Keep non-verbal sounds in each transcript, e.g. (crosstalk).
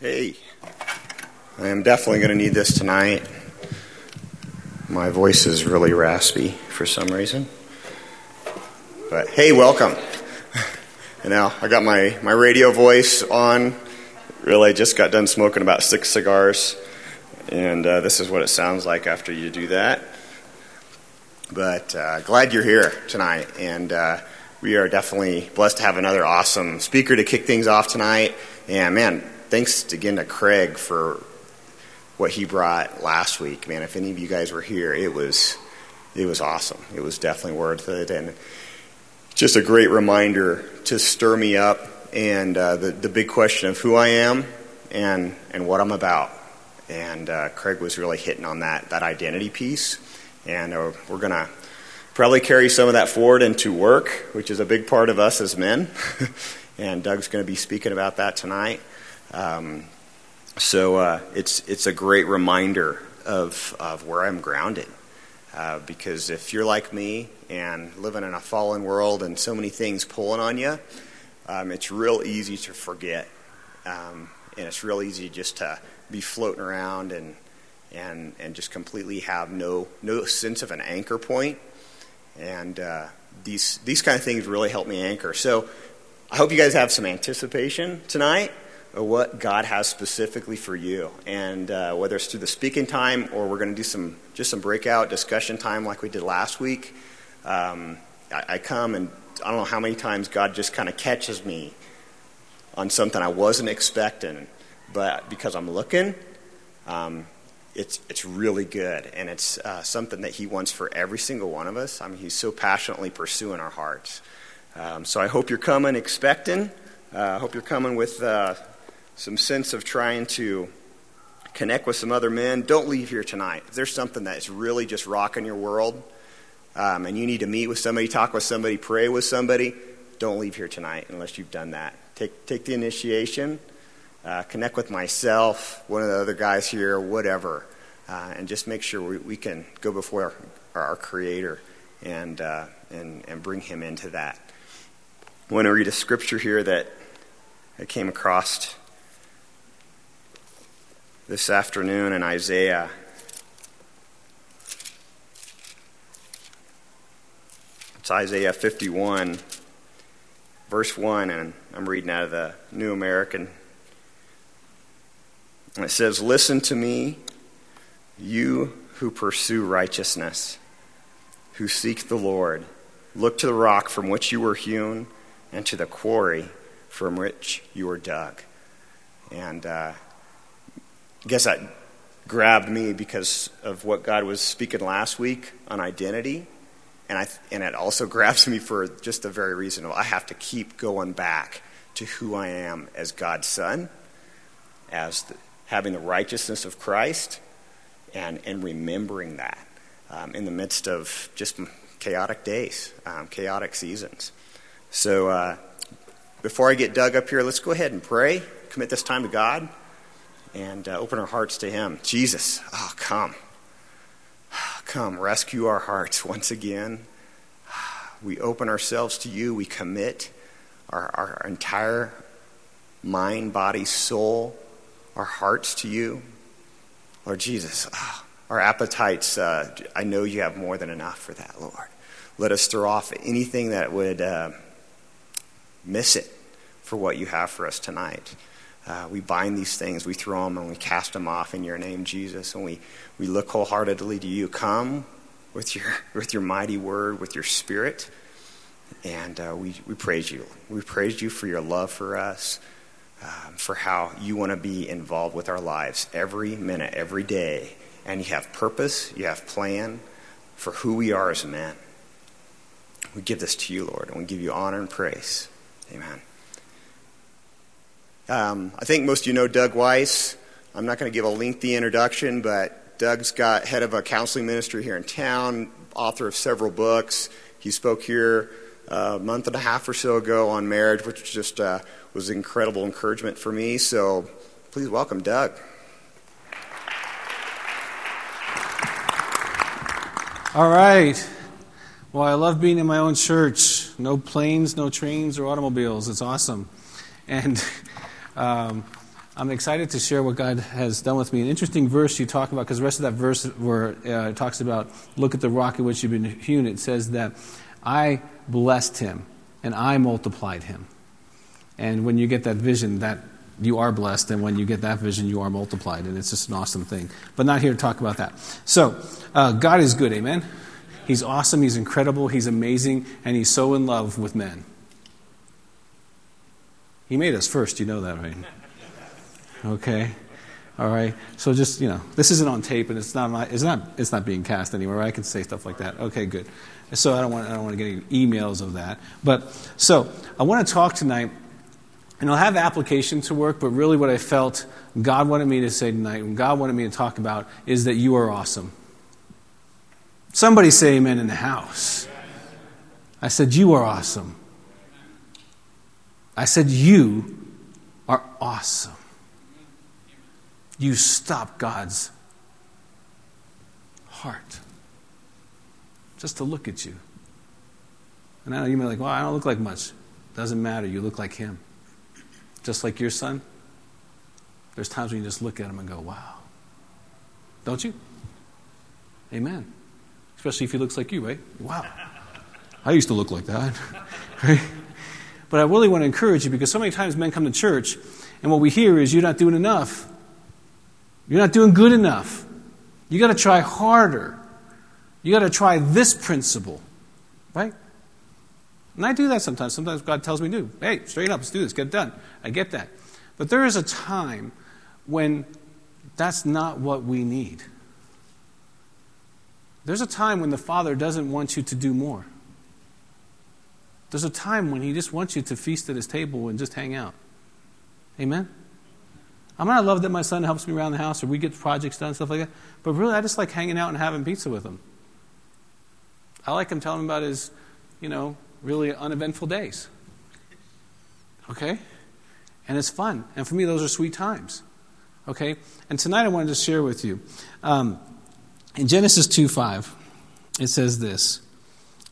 Hey, I am definitely going to need this tonight. My voice is really raspy for some reason. But hey, welcome. (laughs) And now I got my, my radio voice on. Really, just got done smoking about six cigars. And uh, this is what it sounds like after you do that. But uh, glad you're here tonight. And uh, we are definitely blessed to have another awesome speaker to kick things off tonight. And man, thanks again to Craig for what he brought last week. Man, if any of you guys were here, it was it was awesome. It was definitely worth it, and just a great reminder to stir me up and uh, the the big question of who I am and and what I'm about. And uh, Craig was really hitting on that that identity piece, and uh, we're gonna probably carry some of that forward into work, which is a big part of us as men. (laughs) and Doug's going to be speaking about that tonight. Um, so uh, it's it's a great reminder of of where I'm grounded. Uh, because if you're like me and living in a fallen world and so many things pulling on you, um, it's real easy to forget, um, and it's real easy just to be floating around and and and just completely have no no sense of an anchor point. And uh, these these kind of things really help me anchor. So I hope you guys have some anticipation tonight what God has specifically for you. And uh, whether it's through the speaking time or we're going to do some just some breakout discussion time like we did last week, um, I, I come and I don't know how many times God just kind of catches me on something I wasn't expecting, but because I'm looking, um, it's it's really good, and it's uh, something that He wants for every single one of us. I mean, He's so passionately pursuing our hearts. Um, so I hope you're coming expecting. Uh, I hope you're coming with uh, some sense of trying to connect with some other men. Don't leave here tonight. If there's something that's really just rocking your world, um, and you need to meet with somebody, talk with somebody, pray with somebody, don't leave here tonight unless you've done that. Take take the initiation. Uh, connect with myself, one of the other guys here, whatever, uh, and just make sure we, we can go before our, our Creator and, uh, and, and bring Him into that. I want to read a scripture here that I came across this afternoon in Isaiah. It's Isaiah 51, verse 1, and I'm reading out of the New American. It says, Listen to me, you who pursue righteousness, who seek the Lord. Look to the rock from which you were hewn and to the quarry from which you were dug. And uh, I guess that grabbed me because of what God was speaking last week on identity. And, I, and it also (laughs) grabs me for just the very reason of I have to keep going back to who I am as God's son, as the, having the righteousness of Christ, and, and remembering that um, in the midst of just chaotic days, um, chaotic seasons. So uh, before I get dug up here, let's go ahead and pray, commit this time to God, and uh, open our hearts to Him. Jesus, oh, come. Come, rescue our hearts once again. We open ourselves to you. We commit our, our entire mind, body, soul, our hearts to you. Lord Jesus, oh, our appetites, uh, I know you have more than enough for that, Lord. Let us throw off anything that would. Uh, miss it for what you have for us tonight. Uh, we bind these things, we throw them, and we cast them off in your name, Jesus. And we, we look wholeheartedly to you. Come with your, (laughs) with your mighty word, with your spirit. And uh, we, we praise you. We praise you for your love for us, um, for how you want to be involved with our lives every minute, every day. And you have purpose, you have plan for who we are as men. We give this to you, Lord, and we give you honor and praise. Amen. Um, I think most of you know Doug Weiss. I'm not going to give a lengthy introduction, but Doug's got head of a counseling ministry here in town, author of several books. He spoke here uh, a month and a half or so ago on marriage, which just uh, was incredible encouragement for me. So please welcome Doug. All right. Well, I love being in my own church. No planes, no trains, or automobiles. It's awesome. And um, I'm excited to share what God has done with me. An interesting verse you talk about, because the rest of that verse where uh, it talks about, look at the rock in which you've been hewn, it says that I blessed him and I multiplied him. And when you get that vision, that you are blessed, and when you get that vision, you are multiplied, and it's just an awesome thing. But not here to talk about that. So, uh, God is good, amen? He's awesome, He's incredible, He's amazing, and He's so in love with men. He made us first, you know that, right? Okay? All right. So just you know, this isn't on tape, and it's not my, it's not it's not being cast anywhere. I can say stuff like that. Okay, good. So I don't want I don't want to get any emails of that. But so I want to talk tonight, and I'll have application to work. But really, what I felt God wanted me to say tonight, and God wanted me to talk about, is that you are awesome. Somebody say Amen in the house. I said you are awesome. I said you are awesome you stop God's heart just to look at you. And I know you may be like, well, I don't look like much. Doesn't matter. You look like him. Just like your son. There's times when you just look at him and go, wow. Don't you? Amen. Especially if he looks like you, right? Wow. I used to look like that. (laughs) right? But I really want to encourage you because so many times men come to church and what we hear is you're not doing enough. You're not doing good enough. You got to try harder. You got to try this principle, right? And I do that sometimes. Sometimes God tells me to. Hey, straighten up, let's do this, get it done. I get that. But there is a time when that's not what we need. There's a time when the Father doesn't want you to do more. There's a time when He just wants you to feast at His table and just hang out. Amen? I mean, I love that my son helps me around the house or we get projects done, and stuff like that. But really, I just like hanging out and having pizza with him. I like him telling him about his, you know, really uneventful days. Okay? And it's fun. And for me, those are sweet times. Okay? And tonight I wanted to share with you. Um, in Genesis 2 5, it says this.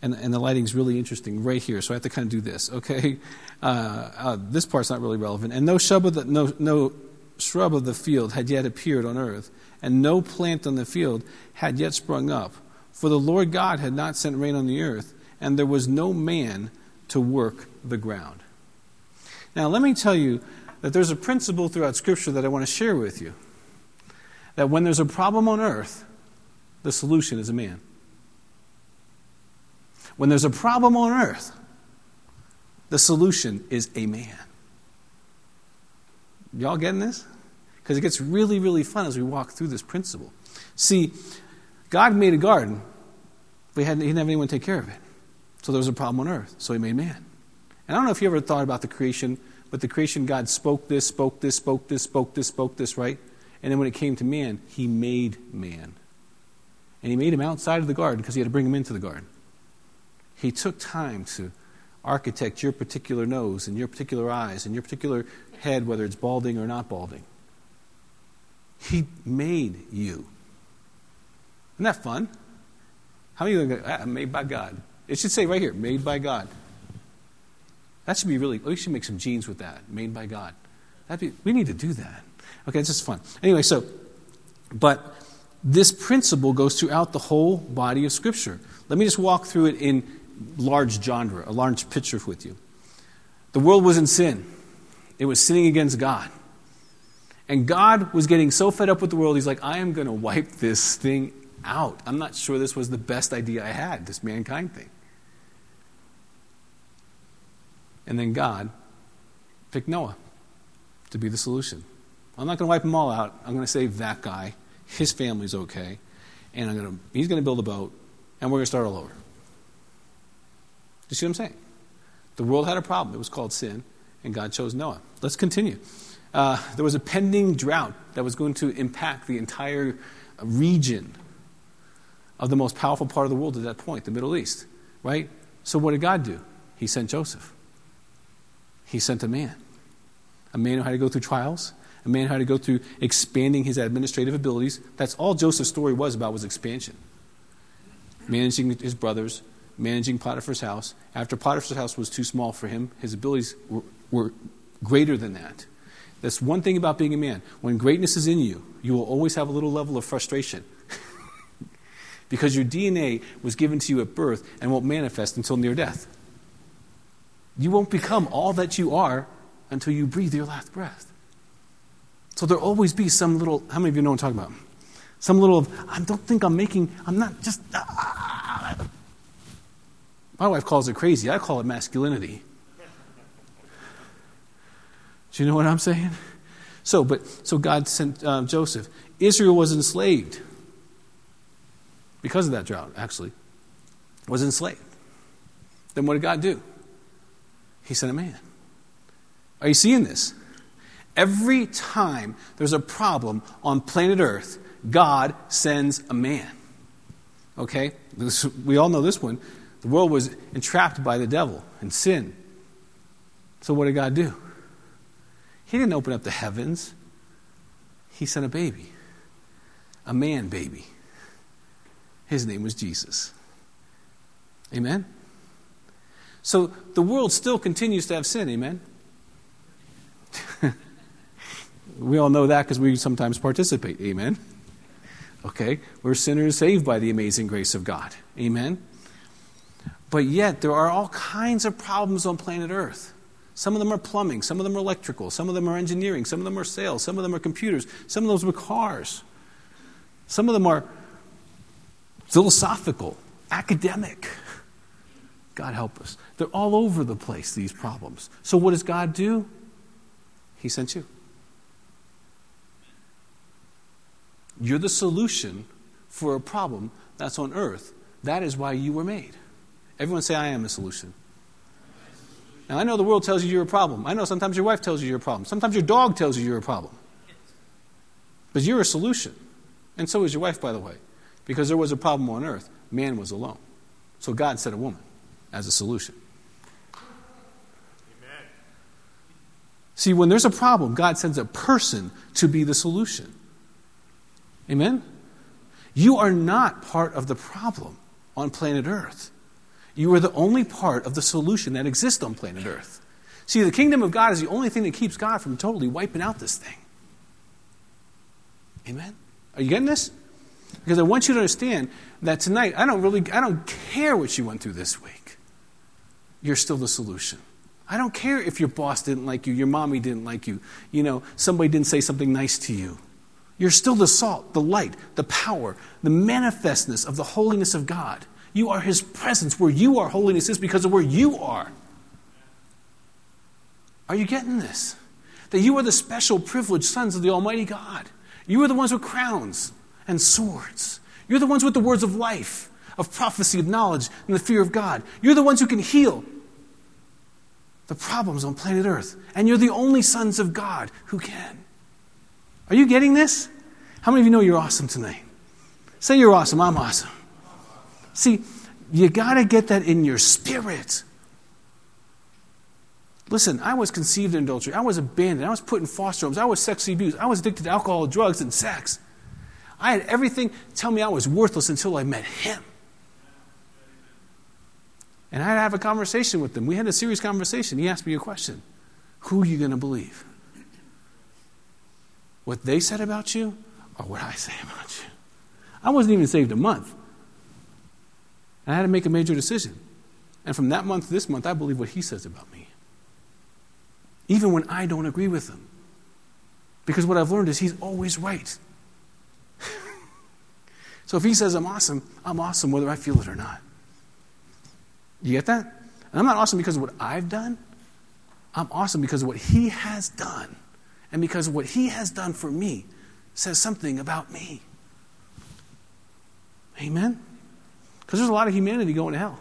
And, and the lighting's really interesting right here, so I have to kind of do this, okay? Uh, uh, this part's not really relevant. And no shrub of the, no, no shrub of the field had yet appeared on earth, and no plant on the field had yet sprung up. For the Lord God had not sent rain on the earth, and there was no man to work the ground. Now, let me tell you that there's a principle throughout Scripture that I want to share with you. That when there's a problem on earth, the solution is a man. When there's a problem on earth, the solution is a man. Y'all getting this? Because it gets really, really fun as we walk through this principle. See, God made a garden, but he, hadn't, he didn't have anyone take care of it. So there was a problem on earth. So he made man. And I don't know if you ever thought about the creation, but the creation, God spoke this, spoke this, spoke this, spoke this, spoke this, right? And then when it came to man, he made man. And he made him outside of the garden because he had to bring him into the garden. He took time to architect your particular nose and your particular eyes and your particular head, whether it's balding or not balding. He made you. Isn't that fun? How many of you ah, made by God? It should say right here, made by God. That should be really, we should make some jeans with that, made by God. That'd be, we need to do that. Okay, it's just fun. Anyway, so, but this principle goes throughout the whole body of Scripture. Let me just walk through it in large genre, a large picture with you. The world was in sin. It was sinning against God. And God was getting so fed up with the world, he's like, I am going to wipe this thing out. I'm not sure this was the best idea I had, this mankind thing. And then God picked Noah to be the solution. I'm not going to wipe them all out. I'm going to save that guy. His family's okay. And I'm going to, he's going to build a boat, and we're going to start all over. You see what I'm saying? The world had a problem. It was called sin and God chose Noah. Let's continue. Uh, there was a pending drought that was going to impact the entire region of the most powerful part of the world at that point, the Middle East, right? So, what did God do? He sent Joseph. He sent a man. A man who had to go through trials, a man who had to go through expanding his administrative abilities. That's all Joseph's story was about was expansion. Managing his brothers, managing Potiphar's house. After Potiphar's house was too small for him, his abilities were, were greater than that. That's one thing about being a man. When greatness is in you, you will always have a little level of frustration. (laughs) because your DNA was given to you at birth and won't manifest until near death. You won't become all that you are until you breathe your last breath. So there'll always be some little, how many of you know what I'm talking about? Some little, I don't think I'm making, I'm not just. Ah. My wife calls it crazy. I call it masculinity. Do you know what I'm saying? So, but so God sent uh, Joseph. Israel was enslaved because of that drought. Actually, was enslaved. Then what did God do? He sent a man. Are you seeing this? Every time there's a problem on planet Earth, God sends a man. Okay? This, we all know this one. The world was entrapped by the devil and sin. So what did God do? He didn't open up the heavens. He sent a baby, a man baby. His name was Jesus. Amen? So the world still continues to have sin. Amen? (laughs) we all know that because we sometimes participate. Amen? Okay? We're sinners saved by the amazing grace of God. Amen? But yet, there are all kinds of problems on planet Earth. Some of them are plumbing, some of them are electrical, some of them are engineering, some of them are sales, some of them are computers, some of those are cars. Some of them are philosophical, academic. God help us. They're all over the place, these problems. So, what does God do? He sent you. You're the solution for a problem that's on earth. That is why you were made. Everyone say, I am a solution. Now, I know the world tells you you're a problem. I know sometimes your wife tells you you're a problem. Sometimes your dog tells you you're a problem. But you're a solution. And so is your wife, by the way. Because there was a problem on earth, man was alone. So God sent a woman as a solution. Amen. See, when there's a problem, God sends a person to be the solution. Amen? You are not part of the problem on planet Earth. You are the only part of the solution that exists on planet Earth. See, the kingdom of God is the only thing that keeps God from totally wiping out this thing. Amen? Are you getting this? Because I want you to understand that tonight, I don't really, I don't care what you went through this week. You're still the solution. I don't care if your boss didn't like you, your mommy didn't like you, you know, somebody didn't say something nice to you. You're still the salt, the light, the power, the manifestness of the holiness of God. You are His presence. Where you are, holiness is because of where you are. Are you getting this? That you are the special, privileged sons of the Almighty God. You are the ones with crowns and swords. You're the ones with the words of life, of prophecy, of knowledge, and the fear of God. You're the ones who can heal the problems on planet Earth. And you're the only sons of God who can. Are you getting this? How many of you know you're awesome tonight? Say you're awesome. I'm awesome. See, you got to get that in your spirit. Listen, I was conceived in adultery. I was abandoned. I was put in foster homes. I was sexually abused. I was addicted to alcohol, drugs, and sex. I had everything tell me I was worthless until I met him. And I had to have a conversation with him. We had a serious conversation. He asked me a question Who are you going to believe? What they said about you or what I say about you? I wasn't even saved a month. And I had to make a major decision. And from that month to this month, I believe what he says about me. Even when I don't agree with him. Because what I've learned is he's always right. (laughs) so if he says I'm awesome, I'm awesome whether I feel it or not. You get that? And I'm not awesome because of what I've done. I'm awesome because of what he has done. And because what he has done for me says something about me. Amen? Because there's a lot of humanity going to hell.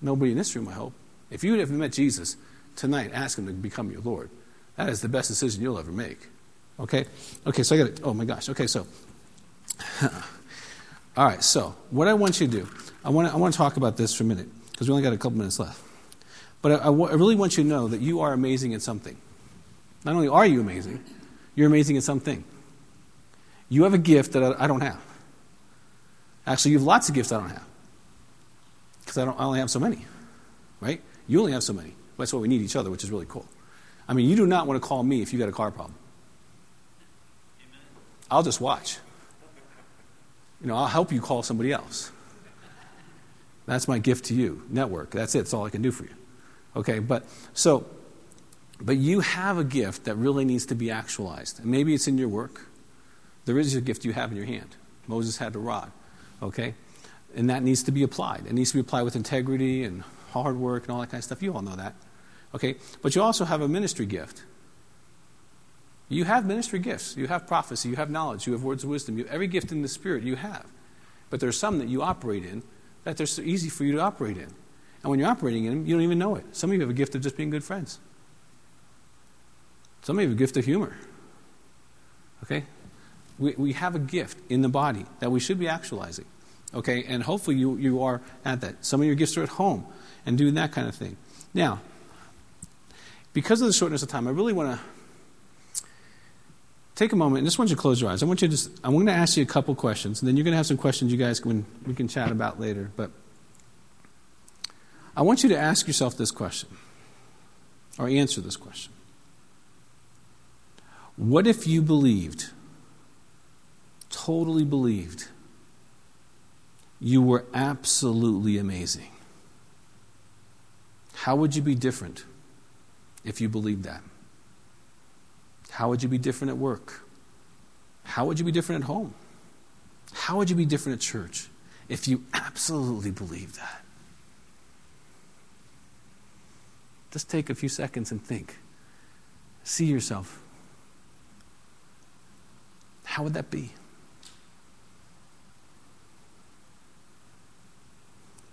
Nobody in this room, I hope. If you have met Jesus tonight, ask him to become your Lord. That is the best decision you'll ever make. Okay? Okay, so I got it. Oh my gosh. Okay, so. (laughs) All right, so what I want you to do, I want to, I want to talk about this for a minute because we only got a couple minutes left. But I, I, w- I really want you to know that you are amazing at something. Not only are you amazing, you're amazing at something. You have a gift that I, I don't have. Actually, you have lots of gifts I don't have. Because I, don't, I only have so many. Right? You only have so many. That's why we need each other, which is really cool. I mean, you do not want to call me if you got a car problem. I'll just watch. You know, I'll help you call somebody else. That's my gift to you. Network. That's it. That's all I can do for you. Okay, but so, but you have a gift that really needs to be actualized. And maybe it's in your work. There is a gift you have in your hand. Moses had a rod. Okay? And that needs to be applied. It needs to be applied with integrity and hard work and all that kind of stuff. You all know that. Okay? But you also have a ministry gift. You have ministry gifts. You have prophecy. You have knowledge. You have words of wisdom. You, every gift in the Spirit you have. But there are some that you operate in that they're so easy for you to operate in. And when you're operating in them, you don't even know it. Some of you have a gift of just being good friends. Some of you have a gift of humor. Okay? We, we have a gift in the body that we should be actualizing. Okay? And hopefully you, you are at that. Some of your gifts are at home and doing that kind of thing. Now, because of the shortness of time, I really want to take a moment and just want you to close your eyes. I want you to just, I'm going to ask you a couple questions, and then you're going to have some questions you guys can, we can chat about later. But I want you to ask yourself this question, or answer this question. What if you believed, totally believed, you were absolutely amazing? How would you be different if you believed that? How would you be different at work? How would you be different at home? How would you be different at church if you absolutely believed that? Just take a few seconds and think. See yourself. How would that be?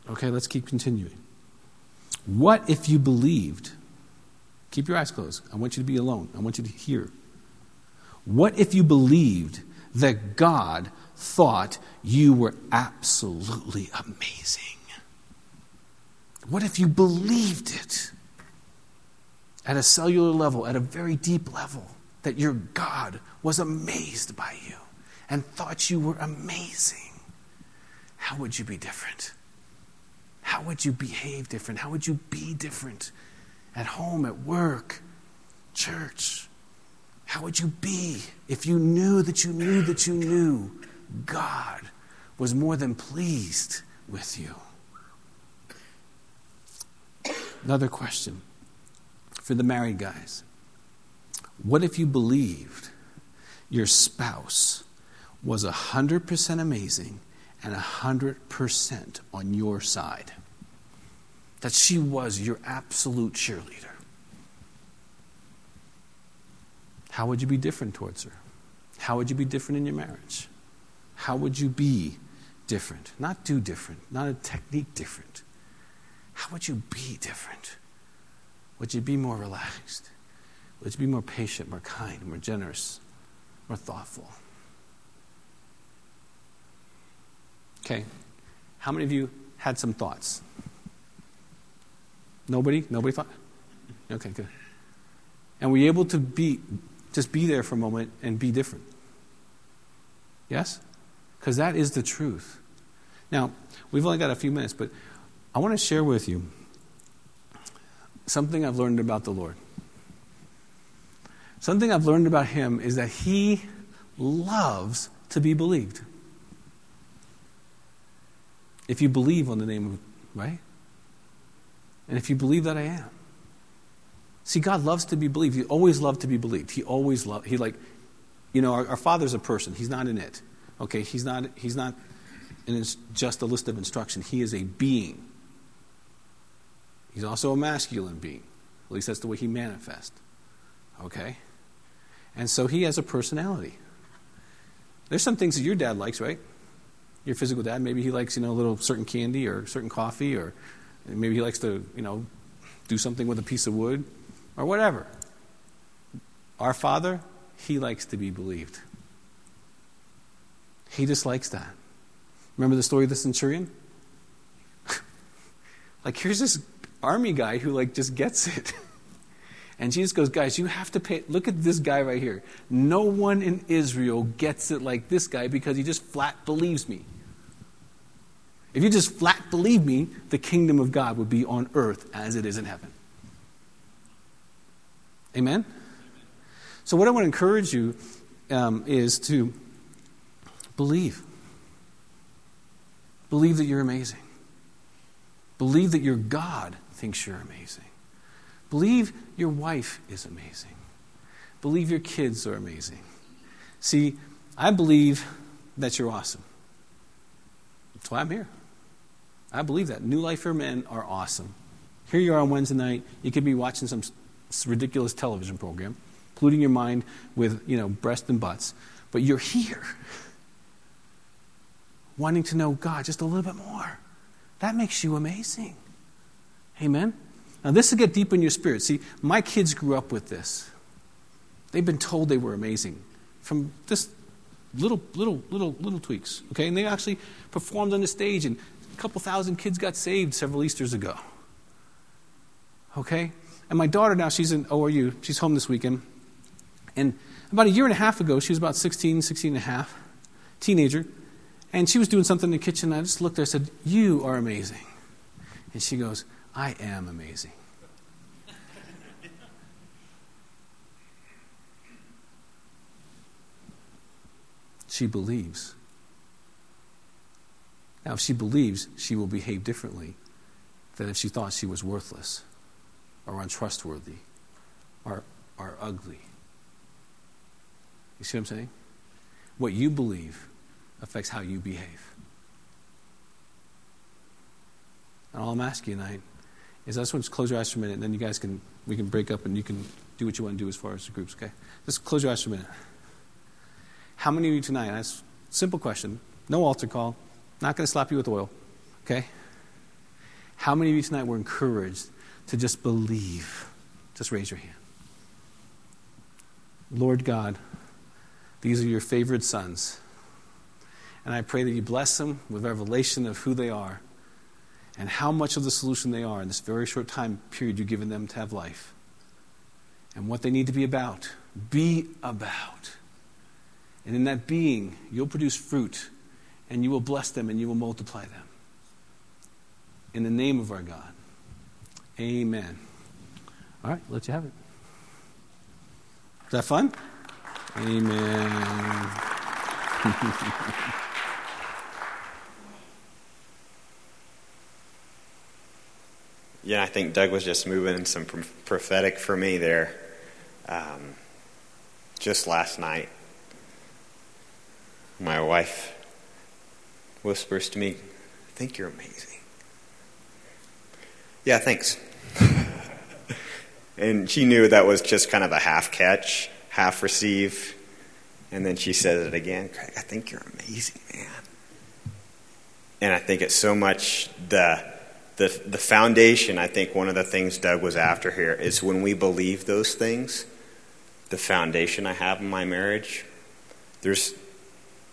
Okay, let's keep continuing. What if you believed Keep your eyes closed. I want you to be alone. I want you to hear. What if you believed that God thought you were absolutely amazing? What if you believed it at a cellular level, at a very deep level, that your God was amazed by you and thought you were amazing? How would you be different? Would you behave different? How would you be different? at home, at work, church? How would you be if you knew that you knew that you knew God was more than pleased with you? Another question for the married guys What if you believed your spouse was 100% amazing and 100% on your side? That she was your absolute cheerleader, how would you be different towards her? How would you be different in your marriage? How would you be different? Not do different, not a technique different. How would you be different? Would you be more relaxed? Would you be more patient, more kind, more generous, more thoughtful? Okay. How many of you had some thoughts? Nobody? Nobody thought? Okay, good. And were you able to be, just be there for a moment and be different? Yes? Because that is the truth. Now, we've only got a few minutes, but I want to share with you something I've learned about the Lord. Something I've learned about Him is that He loves to be believed. If you believe on the name of, right? And if you believe that I am. See, God loves to be believed. He always loved to be believed. He always loved, he like, you know, our, our Father's a person. He's not in it. Okay? He's not, he's not and it's just a list of instruction. He is a being. He's also a masculine being. At least that's the way he manifests. Okay? And so he has a personality. There's some things that your dad likes, right? Your physical dad, maybe he likes, you know, a little certain candy or certain coffee or Maybe he likes to, you know, do something with a piece of wood or whatever. Our Father, he likes to be believed. He just likes that. Remember the story of the centurion? (laughs) like, here's this army guy who, like, just gets it. (laughs) and Jesus goes, Guys, you have to pay. Look at this guy right here. No one in Israel gets it like this guy because he just flat believes me. If you just flat believe me, the kingdom of God would be on earth as it is in heaven. Amen? So, what I want to encourage you um, is to believe. Believe that you're amazing. Believe that your God thinks you're amazing. Believe your wife is amazing. Believe your kids are amazing. See, I believe that you're awesome. That's why I'm here. I believe that. New Life for Men are awesome. Here you are on Wednesday night. You could be watching some ridiculous television program, polluting your mind with, you know, breasts and butts. But you're here, wanting to know God just a little bit more. That makes you amazing. Amen? Now, this will get deep in your spirit. See, my kids grew up with this. They've been told they were amazing from just little, little, little, little tweaks. Okay, and they actually performed on the stage, and a couple thousand kids got saved several Easter's ago. Okay, and my daughter now, she's in ORU. She's home this weekend. And about a year and a half ago, she was about 16, 16 and a half, teenager. And she was doing something in the kitchen. I just looked at her and said, You are amazing. And she goes, I am amazing. she believes. Now, if she believes, she will behave differently than if she thought she was worthless or untrustworthy or, or ugly. You see what I'm saying? What you believe affects how you behave. And all I'm asking tonight is I just want to close your eyes for a minute, and then you guys can we can break up and you can do what you want to do as far as the groups, okay? Just close your eyes for a minute. How many of you tonight? That's simple question. No altar call. Not going to slap you with oil, okay? How many of you tonight were encouraged to just believe? Just raise your hand. Lord God, these are your favorite sons. And I pray that you bless them with revelation of who they are and how much of the solution they are in this very short time period you've given them to have life. And what they need to be about. Be about. And in that being, you'll produce fruit and you will bless them and you will multiply them. In the name of our God. Amen. All right, let you have it. Is that fun? Amen. (laughs) yeah, I think Doug was just moving in some prophetic for me there. Um, just last night, my wife whispers to me, I think you're amazing. Yeah, thanks. (laughs) and she knew that was just kind of a half catch, half receive. And then she says it again Craig, I think you're amazing, man. And I think it's so much the, the, the foundation. I think one of the things Doug was after here is when we believe those things, the foundation I have in my marriage, there's,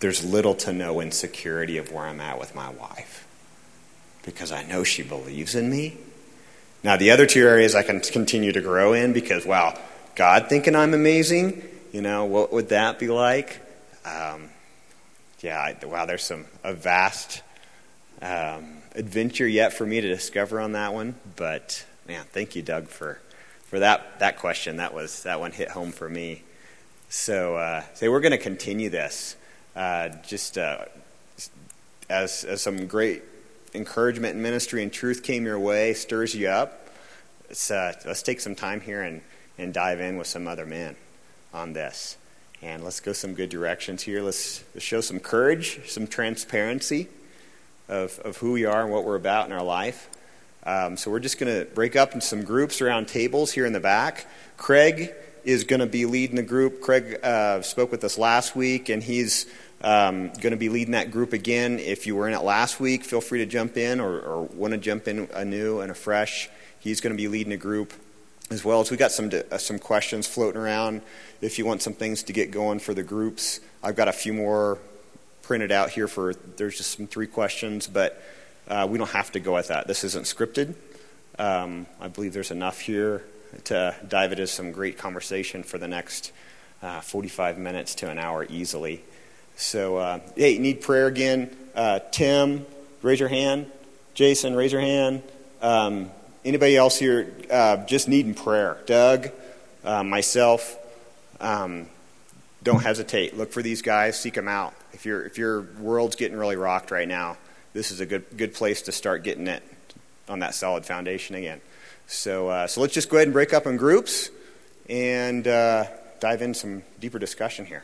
there's little to no insecurity of where I'm at with my wife because I know she believes in me now, the other two areas I can continue to grow in because, wow, God thinking I'm amazing, you know, what would that be like? Um, yeah, wow, there's some a vast um, adventure yet for me to discover on that one. But man, thank you, Doug, for for that that question. That was that one hit home for me. So, uh, we're going to continue this. Uh, just uh, as as some great encouragement and ministry and truth came your way, stirs you up, let's, uh, let's take some time here and, and dive in with some other men on this. And let's go some good directions here. Let's, let's show some courage, some transparency of, of who we are and what we're about in our life. Um, so we're just going to break up in some groups around tables here in the back. Craig is going to be leading the group. Craig uh, spoke with us last week, and he's um, going to be leading that group again. If you were in it last week, feel free to jump in or, or want to jump in anew and afresh. He's going to be leading a group as well. So we got some uh, some questions floating around. If you want some things to get going for the groups, I've got a few more printed out here for. There's just some three questions, but uh, we don't have to go at that. This isn't scripted. Um, I believe there's enough here to dive into some great conversation for the next uh, 45 minutes to an hour easily. So, uh, hey, need prayer again? Uh, Tim, raise your hand. Jason, raise your hand. Um, anybody else here uh, just needing prayer? Doug, uh, myself, um, don't hesitate. Look for these guys, seek them out. If, you if your world's getting really rocked right now, this is a good, good place to start getting it on that solid foundation again. So, uh, so let's just go ahead and break up in groups and uh, dive in some deeper discussion here.